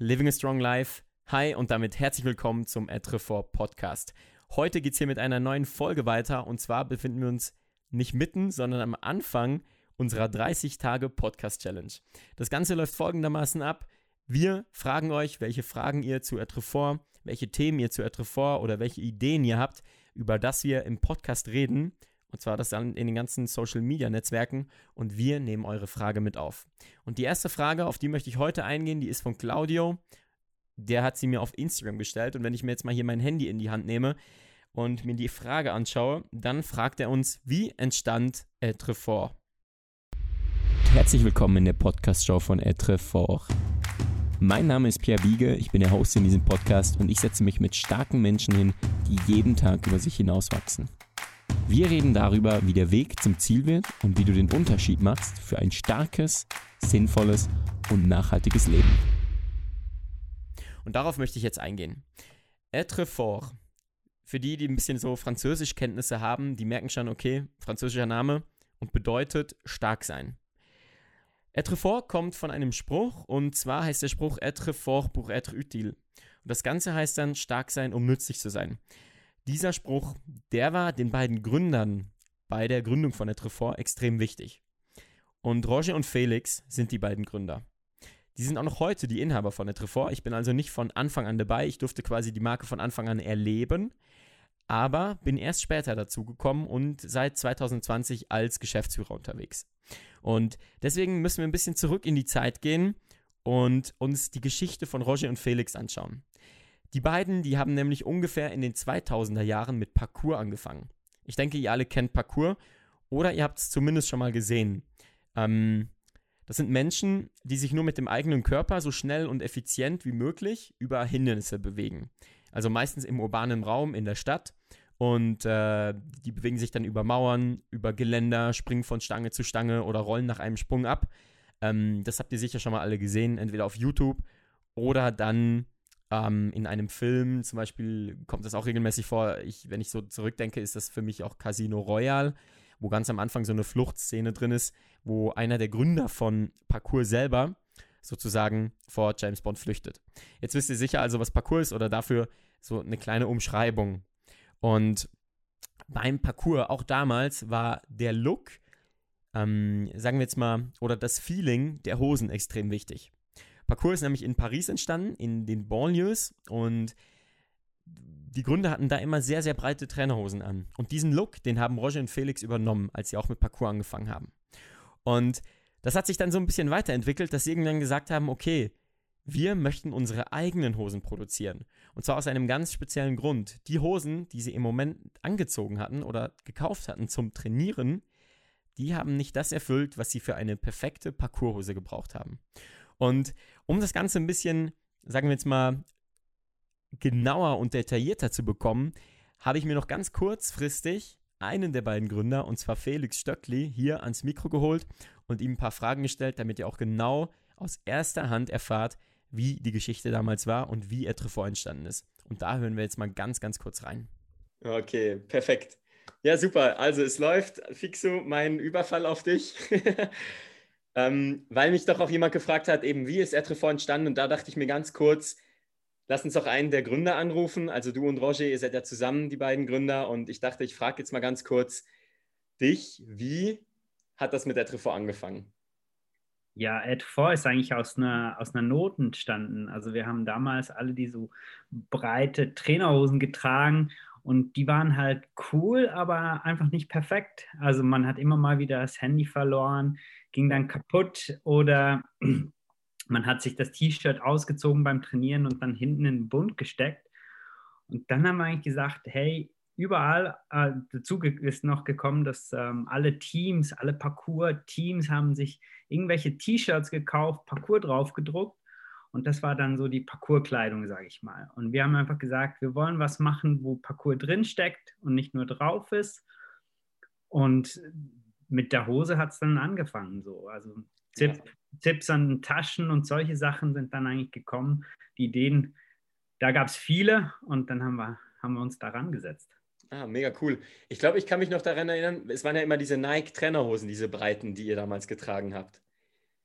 Living a Strong Life. Hi und damit herzlich willkommen zum Etrefort Podcast. Heute geht es hier mit einer neuen Folge weiter und zwar befinden wir uns nicht mitten, sondern am Anfang unserer 30 Tage Podcast Challenge. Das Ganze läuft folgendermaßen ab. Wir fragen euch, welche Fragen ihr zu Etrefort, welche Themen ihr zu Etrefort oder welche Ideen ihr habt, über das wir im Podcast reden. Und zwar das dann in den ganzen Social Media Netzwerken. Und wir nehmen eure Frage mit auf. Und die erste Frage, auf die möchte ich heute eingehen, die ist von Claudio. Der hat sie mir auf Instagram gestellt. Und wenn ich mir jetzt mal hier mein Handy in die Hand nehme und mir die Frage anschaue, dann fragt er uns, wie entstand Etrefort? Herzlich willkommen in der Podcast-Show von Etrefort. Mein Name ist Pierre Wiege, ich bin der Host in diesem Podcast und ich setze mich mit starken Menschen hin, die jeden Tag über sich hinauswachsen. Wir reden darüber, wie der Weg zum Ziel wird und wie du den Unterschied machst für ein starkes, sinnvolles und nachhaltiges Leben. Und darauf möchte ich jetzt eingehen. Être fort. Für die, die ein bisschen so Französischkenntnisse haben, die merken schon, okay, französischer Name und bedeutet stark sein. Être fort kommt von einem Spruch und zwar heißt der Spruch Être fort pour être utile. Und das Ganze heißt dann stark sein, um nützlich zu sein. Dieser Spruch, der war den beiden Gründern bei der Gründung von Être fort extrem wichtig. Und Roger und Felix sind die beiden Gründer. Die sind auch noch heute die Inhaber von Être fort. Ich bin also nicht von Anfang an dabei. Ich durfte quasi die Marke von Anfang an erleben aber bin erst später dazu gekommen und seit 2020 als Geschäftsführer unterwegs. Und deswegen müssen wir ein bisschen zurück in die Zeit gehen und uns die Geschichte von Roger und Felix anschauen. Die beiden, die haben nämlich ungefähr in den 2000er Jahren mit Parkour angefangen. Ich denke, ihr alle kennt Parkour oder ihr habt es zumindest schon mal gesehen. Ähm, das sind Menschen, die sich nur mit dem eigenen Körper so schnell und effizient wie möglich über Hindernisse bewegen. Also meistens im urbanen Raum, in der Stadt. Und äh, die bewegen sich dann über Mauern, über Geländer, springen von Stange zu Stange oder rollen nach einem Sprung ab. Ähm, das habt ihr sicher schon mal alle gesehen, entweder auf YouTube oder dann ähm, in einem Film. Zum Beispiel kommt das auch regelmäßig vor. Ich, wenn ich so zurückdenke, ist das für mich auch Casino Royale, wo ganz am Anfang so eine Fluchtszene drin ist, wo einer der Gründer von Parkour selber sozusagen vor James Bond flüchtet. Jetzt wisst ihr sicher also, was Parkour ist oder dafür so eine kleine Umschreibung. Und beim Parcours, auch damals, war der Look, ähm, sagen wir jetzt mal, oder das Feeling der Hosen extrem wichtig. Parcours ist nämlich in Paris entstanden, in den Banlieues und die Gründer hatten da immer sehr, sehr breite Trainerhosen an. Und diesen Look, den haben Roger und Felix übernommen, als sie auch mit Parcours angefangen haben. Und das hat sich dann so ein bisschen weiterentwickelt, dass sie irgendwann gesagt haben, okay, wir möchten unsere eigenen Hosen produzieren. Und zwar aus einem ganz speziellen Grund. Die Hosen, die sie im Moment angezogen hatten oder gekauft hatten zum Trainieren, die haben nicht das erfüllt, was sie für eine perfekte Parcourshose gebraucht haben. Und um das Ganze ein bisschen, sagen wir jetzt mal, genauer und detaillierter zu bekommen, habe ich mir noch ganz kurzfristig einen der beiden Gründer, und zwar Felix Stöckli, hier ans Mikro geholt und ihm ein paar Fragen gestellt, damit ihr auch genau aus erster Hand erfahrt, wie die Geschichte damals war und wie Etrefort entstanden ist. Und da hören wir jetzt mal ganz, ganz kurz rein. Okay, perfekt. Ja, super. Also es läuft, Fixo, mein Überfall auf dich. ähm, weil mich doch auch jemand gefragt hat, eben wie ist Etrefort entstanden? Und da dachte ich mir ganz kurz, lass uns doch einen der Gründer anrufen. Also du und Roger, ihr seid ja zusammen die beiden Gründer. Und ich dachte, ich frage jetzt mal ganz kurz dich, wie hat das mit Etrefort angefangen? Ja, Ed 4 ist eigentlich aus einer, aus einer Not entstanden. Also wir haben damals alle die so breite Trainerhosen getragen und die waren halt cool, aber einfach nicht perfekt. Also man hat immer mal wieder das Handy verloren, ging dann kaputt oder man hat sich das T-Shirt ausgezogen beim Trainieren und dann hinten in den Bund gesteckt. Und dann haben wir eigentlich gesagt, hey, überall äh, dazu ist noch gekommen, dass ähm, alle Teams, alle Parcours-Teams haben sich irgendwelche T-Shirts gekauft, Parcours drauf gedruckt und das war dann so die Parcours-Kleidung, sage ich mal. Und wir haben einfach gesagt, wir wollen was machen, wo Parcours drin steckt und nicht nur drauf ist. Und mit der Hose hat es dann angefangen so. Also Zip, ja. Zips an Taschen und solche Sachen sind dann eigentlich gekommen. Die Ideen, da gab es viele und dann haben wir, haben wir uns daran gesetzt. Ah, mega cool. Ich glaube, ich kann mich noch daran erinnern, es waren ja immer diese Nike-Trainerhosen, diese breiten, die ihr damals getragen habt.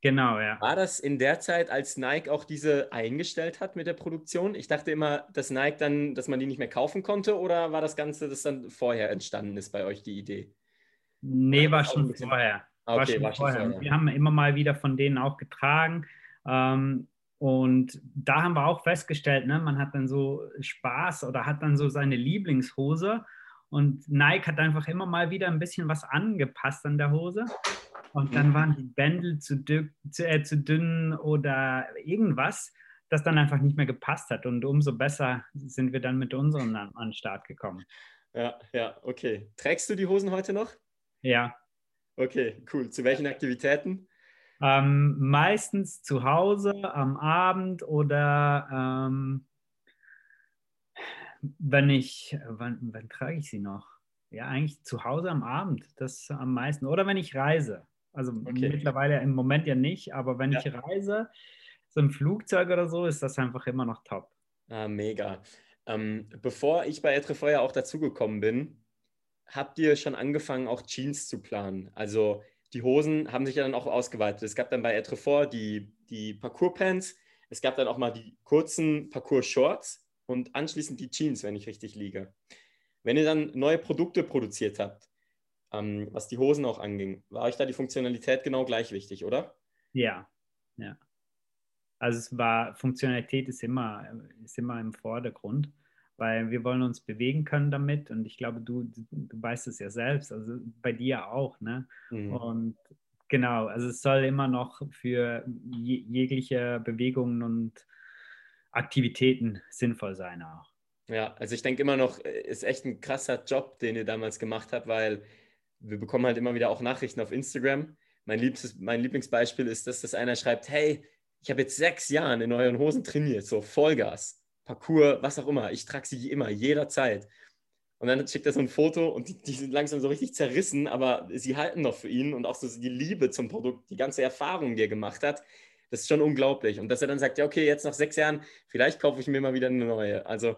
Genau, ja. War das in der Zeit, als Nike auch diese eingestellt hat mit der Produktion? Ich dachte immer, dass Nike dann, dass man die nicht mehr kaufen konnte, oder war das Ganze, das dann vorher entstanden ist bei euch die Idee? Nee, war schon vorher. Ah, okay, war schon vorher. Wir haben immer mal wieder von denen auch getragen. Ähm, und da haben wir auch festgestellt, ne, man hat dann so Spaß oder hat dann so seine Lieblingshose. Und Nike hat einfach immer mal wieder ein bisschen was angepasst an der Hose. Und dann waren die Bändel zu, dünn, zu, äh, zu dünn oder irgendwas, das dann einfach nicht mehr gepasst hat. Und umso besser sind wir dann mit unseren an, an den Start gekommen. Ja, ja, okay. Trägst du die Hosen heute noch? Ja. Okay, cool. Zu welchen Aktivitäten? Ähm, meistens zu Hause am Abend oder ähm, wenn ich, wann, wann trage ich sie noch? Ja, eigentlich zu Hause am Abend, das am meisten. Oder wenn ich reise. Also okay. mittlerweile im Moment ja nicht, aber wenn ja. ich reise, so im Flugzeug oder so, ist das einfach immer noch top. Ah, mega. Ähm, bevor ich bei Etrefeuer auch dazugekommen bin, habt ihr schon angefangen, auch Jeans zu planen? Also die Hosen haben sich ja dann auch ausgeweitet. Es gab dann bei Etrefort die, die Parcours-Pants, es gab dann auch mal die kurzen Parcours-Shorts und anschließend die Jeans, wenn ich richtig liege. Wenn ihr dann neue Produkte produziert habt, ähm, was die Hosen auch anging. War euch da die Funktionalität genau gleich wichtig, oder? Ja, ja. Also es war, Funktionalität ist immer, ist immer im Vordergrund, weil wir wollen uns bewegen können damit und ich glaube, du, du weißt es ja selbst, also bei dir auch, ne? Mhm. Und genau, also es soll immer noch für jegliche Bewegungen und Aktivitäten sinnvoll sein auch. Ja, also ich denke immer noch, ist echt ein krasser Job, den ihr damals gemacht habt, weil wir bekommen halt immer wieder auch Nachrichten auf Instagram. Mein, Liebstes, mein Lieblingsbeispiel ist, dass das einer schreibt, hey, ich habe jetzt sechs Jahre in euren Hosen trainiert, so Vollgas, Parcours, was auch immer. Ich trage sie immer, jederzeit. Und dann schickt er so ein Foto und die, die, sind langsam so richtig zerrissen, aber sie halten noch für ihn und auch so die Liebe zum Produkt, die ganze Erfahrung, die er gemacht hat, das ist schon unglaublich. Und dass er dann sagt, ja, okay, jetzt nach sechs Jahren, vielleicht kaufe ich mir mal wieder eine neue. Also,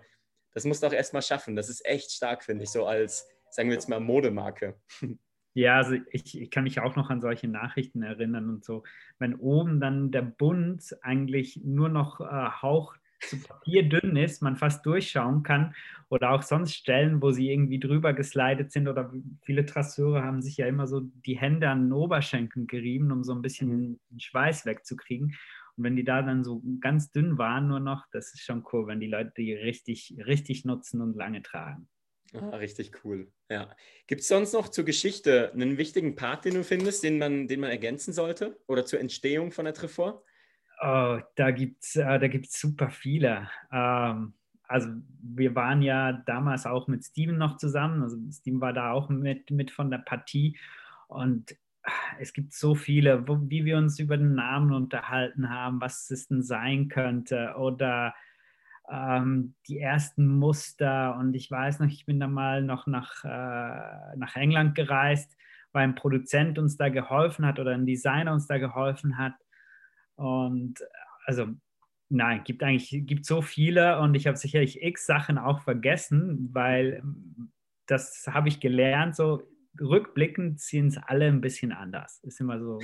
das musst du auch erstmal schaffen. Das ist echt stark, finde ich, so als sagen wir jetzt mal, Modemarke. Ja, also ich, ich, kann mich auch noch an solche Nachrichten erinnern und so. Wenn oben dann der Bund eigentlich nur noch äh, Hauch zu Papier dünn ist, man fast durchschauen kann oder auch sonst Stellen, wo sie irgendwie drüber geslidet sind oder viele Trasseure haben sich ja immer so die Hände an den Oberschenkeln gerieben, um so ein bisschen mhm. den Schweiß wegzukriegen. Und wenn die da dann so ganz dünn waren nur noch, das ist schon cool, wenn die Leute die richtig, richtig nutzen und lange tragen. Ah, richtig cool. Ja. Gibt es sonst noch zur Geschichte einen wichtigen Part, den du findest, den man, den man ergänzen sollte? Oder zur Entstehung von der Trefor? Oh, da gibt es äh, da gibt's super viele. Ähm, also wir waren ja damals auch mit Steven noch zusammen. Also Steven war da auch mit, mit von der Partie. Und ah, es gibt so viele, wo, wie wir uns über den Namen unterhalten haben, was es denn sein könnte. Oder ähm, die ersten Muster. Und ich weiß noch, ich bin da mal noch nach, äh, nach England gereist, weil ein Produzent uns da geholfen hat oder ein Designer uns da geholfen hat. Und also nein, gibt eigentlich gibt so viele und ich habe sicherlich x Sachen auch vergessen, weil das habe ich gelernt. So rückblickend ziehen es alle ein bisschen anders. Ist immer so.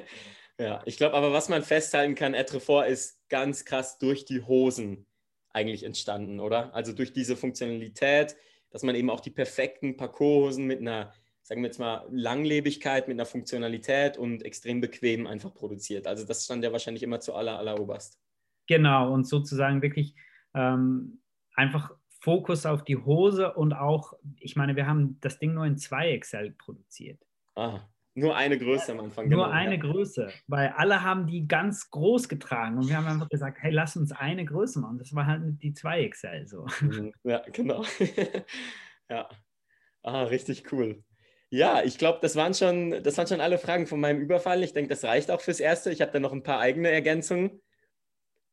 ja, ich glaube, aber was man festhalten kann, Etrefort ist ganz krass durch die Hosen eigentlich entstanden, oder? Also durch diese Funktionalität, dass man eben auch die perfekten Parcourshosen mit einer, sagen wir jetzt mal, Langlebigkeit, mit einer Funktionalität und extrem bequem einfach produziert. Also das stand ja wahrscheinlich immer zu aller, aller Oberst. Genau, und sozusagen wirklich ähm, einfach Fokus auf die Hose und auch, ich meine, wir haben das Ding nur in 2 XL produziert. Ah, nur eine Größe am Anfang. Nur genau, eine ja. Größe, weil alle haben die ganz groß getragen und wir haben einfach gesagt, hey, lass uns eine Größe machen. Das war halt die 2XL so. Mhm. Ja, genau. ja. Ah, richtig cool. Ja, ich glaube, das, waren schon, das waren schon alle Fragen von meinem Überfall. Ich denke, das reicht auch fürs Erste. Ich habe da noch ein paar eigene Ergänzungen.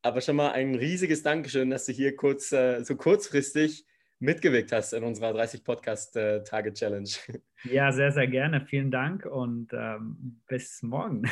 Aber schon mal ein riesiges Dankeschön, dass du hier kurz, äh, so kurzfristig mitgewirkt hast in unserer 30 Podcast-Tage-Challenge. Ja, sehr, sehr gerne. Vielen Dank und ähm, bis morgen.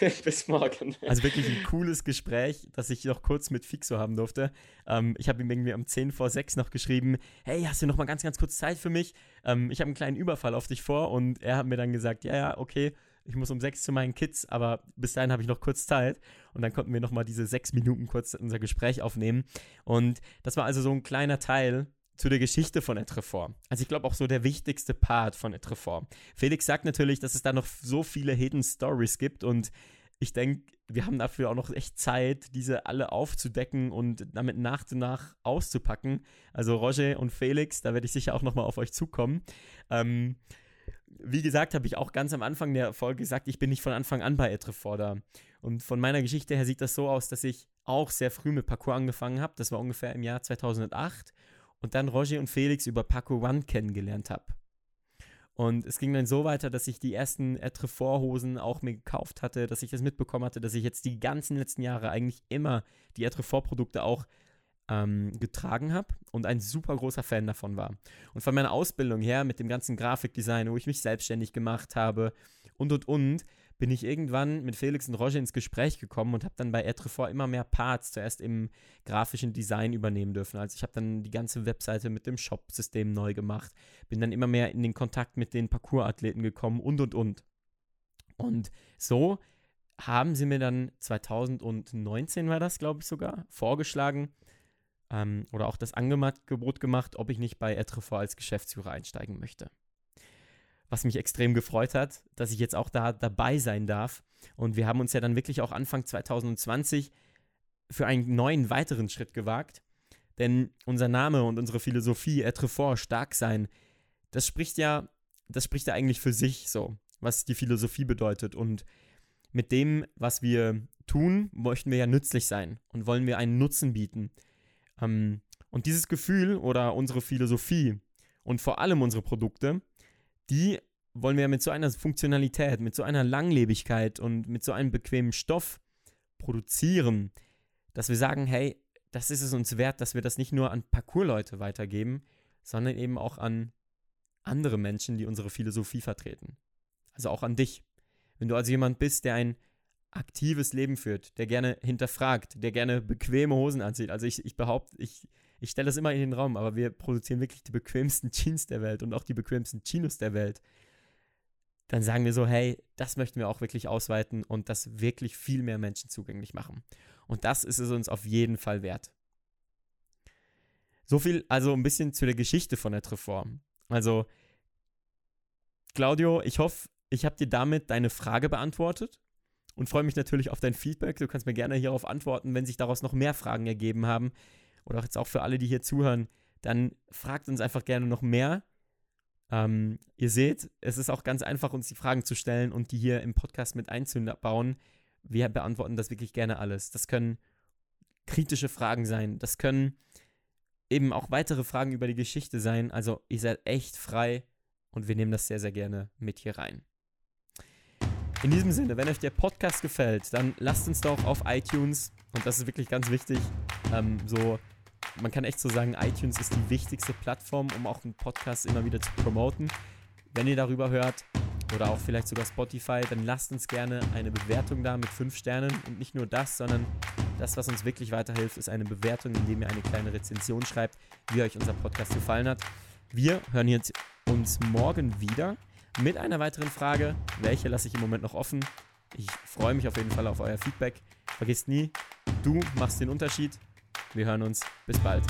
bis morgen. Also wirklich ein cooles Gespräch, das ich noch kurz mit Fixo haben durfte. Ähm, ich habe ihm irgendwie um 10 vor 6 noch geschrieben, hey, hast du noch mal ganz, ganz kurz Zeit für mich? Ähm, ich habe einen kleinen Überfall auf dich vor und er hat mir dann gesagt, ja, ja, okay, ich muss um sechs zu meinen Kids, aber bis dahin habe ich noch kurz Zeit. Und dann konnten wir nochmal diese sechs Minuten kurz unser Gespräch aufnehmen. Und das war also so ein kleiner Teil zu der Geschichte von Etrefort. Also ich glaube auch so der wichtigste Part von Etrefort. Felix sagt natürlich, dass es da noch so viele Hidden Stories gibt und ich denke, wir haben dafür auch noch echt Zeit, diese alle aufzudecken und damit nach und nach auszupacken. Also Roger und Felix, da werde ich sicher auch nochmal auf euch zukommen. Ähm, wie gesagt, habe ich auch ganz am Anfang der Folge gesagt, ich bin nicht von Anfang an bei Etrefort Und von meiner Geschichte her sieht das so aus, dass ich auch sehr früh mit Parkour angefangen habe. Das war ungefähr im Jahr 2008. Und dann Roger und Felix über Parkour One kennengelernt habe. Und es ging dann so weiter, dass ich die ersten Etrefort-Hosen auch mir gekauft hatte, dass ich das mitbekommen hatte, dass ich jetzt die ganzen letzten Jahre eigentlich immer die Etrefort-Produkte auch ähm, getragen habe und ein super großer Fan davon war. Und von meiner Ausbildung her mit dem ganzen Grafikdesign, wo ich mich selbstständig gemacht habe und und und, bin ich irgendwann mit Felix und Roger ins Gespräch gekommen und habe dann bei Etrefort immer mehr Parts zuerst im grafischen Design übernehmen dürfen. Also ich habe dann die ganze Webseite mit dem Shop-System neu gemacht, bin dann immer mehr in den Kontakt mit den Parcours-Athleten gekommen und und und. Und so haben sie mir dann 2019 war das, glaube ich sogar, vorgeschlagen, ähm, oder auch das Angebot gemacht, ob ich nicht bei Etrefort als Geschäftsführer einsteigen möchte. Was mich extrem gefreut hat, dass ich jetzt auch da dabei sein darf. Und wir haben uns ja dann wirklich auch Anfang 2020 für einen neuen weiteren Schritt gewagt. Denn unser Name und unsere Philosophie, Etrefort, stark sein, das spricht ja, das spricht ja eigentlich für sich so, was die Philosophie bedeutet. Und mit dem, was wir tun, möchten wir ja nützlich sein und wollen wir einen Nutzen bieten. Ähm, und dieses Gefühl oder unsere Philosophie und vor allem unsere Produkte, die wollen wir mit so einer Funktionalität, mit so einer Langlebigkeit und mit so einem bequemen Stoff produzieren, dass wir sagen, hey, das ist es uns wert, dass wir das nicht nur an Parkour-Leute weitergeben, sondern eben auch an andere Menschen, die unsere Philosophie vertreten. Also auch an dich. Wenn du also jemand bist, der ein aktives Leben führt, der gerne hinterfragt, der gerne bequeme Hosen anzieht. Also ich, ich behaupte, ich, ich stelle das immer in den Raum, aber wir produzieren wirklich die bequemsten Jeans der Welt und auch die bequemsten Chinos der Welt. Dann sagen wir so, hey, das möchten wir auch wirklich ausweiten und das wirklich viel mehr Menschen zugänglich machen. Und das ist es uns auf jeden Fall wert. So viel also ein bisschen zu der Geschichte von der Reform. Also, Claudio, ich hoffe, ich habe dir damit deine Frage beantwortet und freue mich natürlich auf dein Feedback. Du kannst mir gerne hierauf antworten, wenn sich daraus noch mehr Fragen ergeben haben. Oder jetzt auch für alle, die hier zuhören, dann fragt uns einfach gerne noch mehr. Ähm, ihr seht, es ist auch ganz einfach, uns die Fragen zu stellen und die hier im Podcast mit einzubauen. Wir beantworten das wirklich gerne alles. Das können kritische Fragen sein. Das können eben auch weitere Fragen über die Geschichte sein. Also ihr seid echt frei und wir nehmen das sehr, sehr gerne mit hier rein. In diesem Sinne, wenn euch der Podcast gefällt, dann lasst uns doch auf iTunes, und das ist wirklich ganz wichtig, ähm, so, man kann echt so sagen, iTunes ist die wichtigste Plattform, um auch einen Podcast immer wieder zu promoten. Wenn ihr darüber hört, oder auch vielleicht sogar Spotify, dann lasst uns gerne eine Bewertung da mit fünf Sternen. Und nicht nur das, sondern das, was uns wirklich weiterhilft, ist eine Bewertung, indem ihr eine kleine Rezension schreibt, wie euch unser Podcast gefallen hat. Wir hören jetzt uns morgen wieder mit einer weiteren Frage. Welche lasse ich im Moment noch offen? Ich freue mich auf jeden Fall auf euer Feedback. Vergisst nie, du machst den Unterschied. Wir hören uns. Bis bald.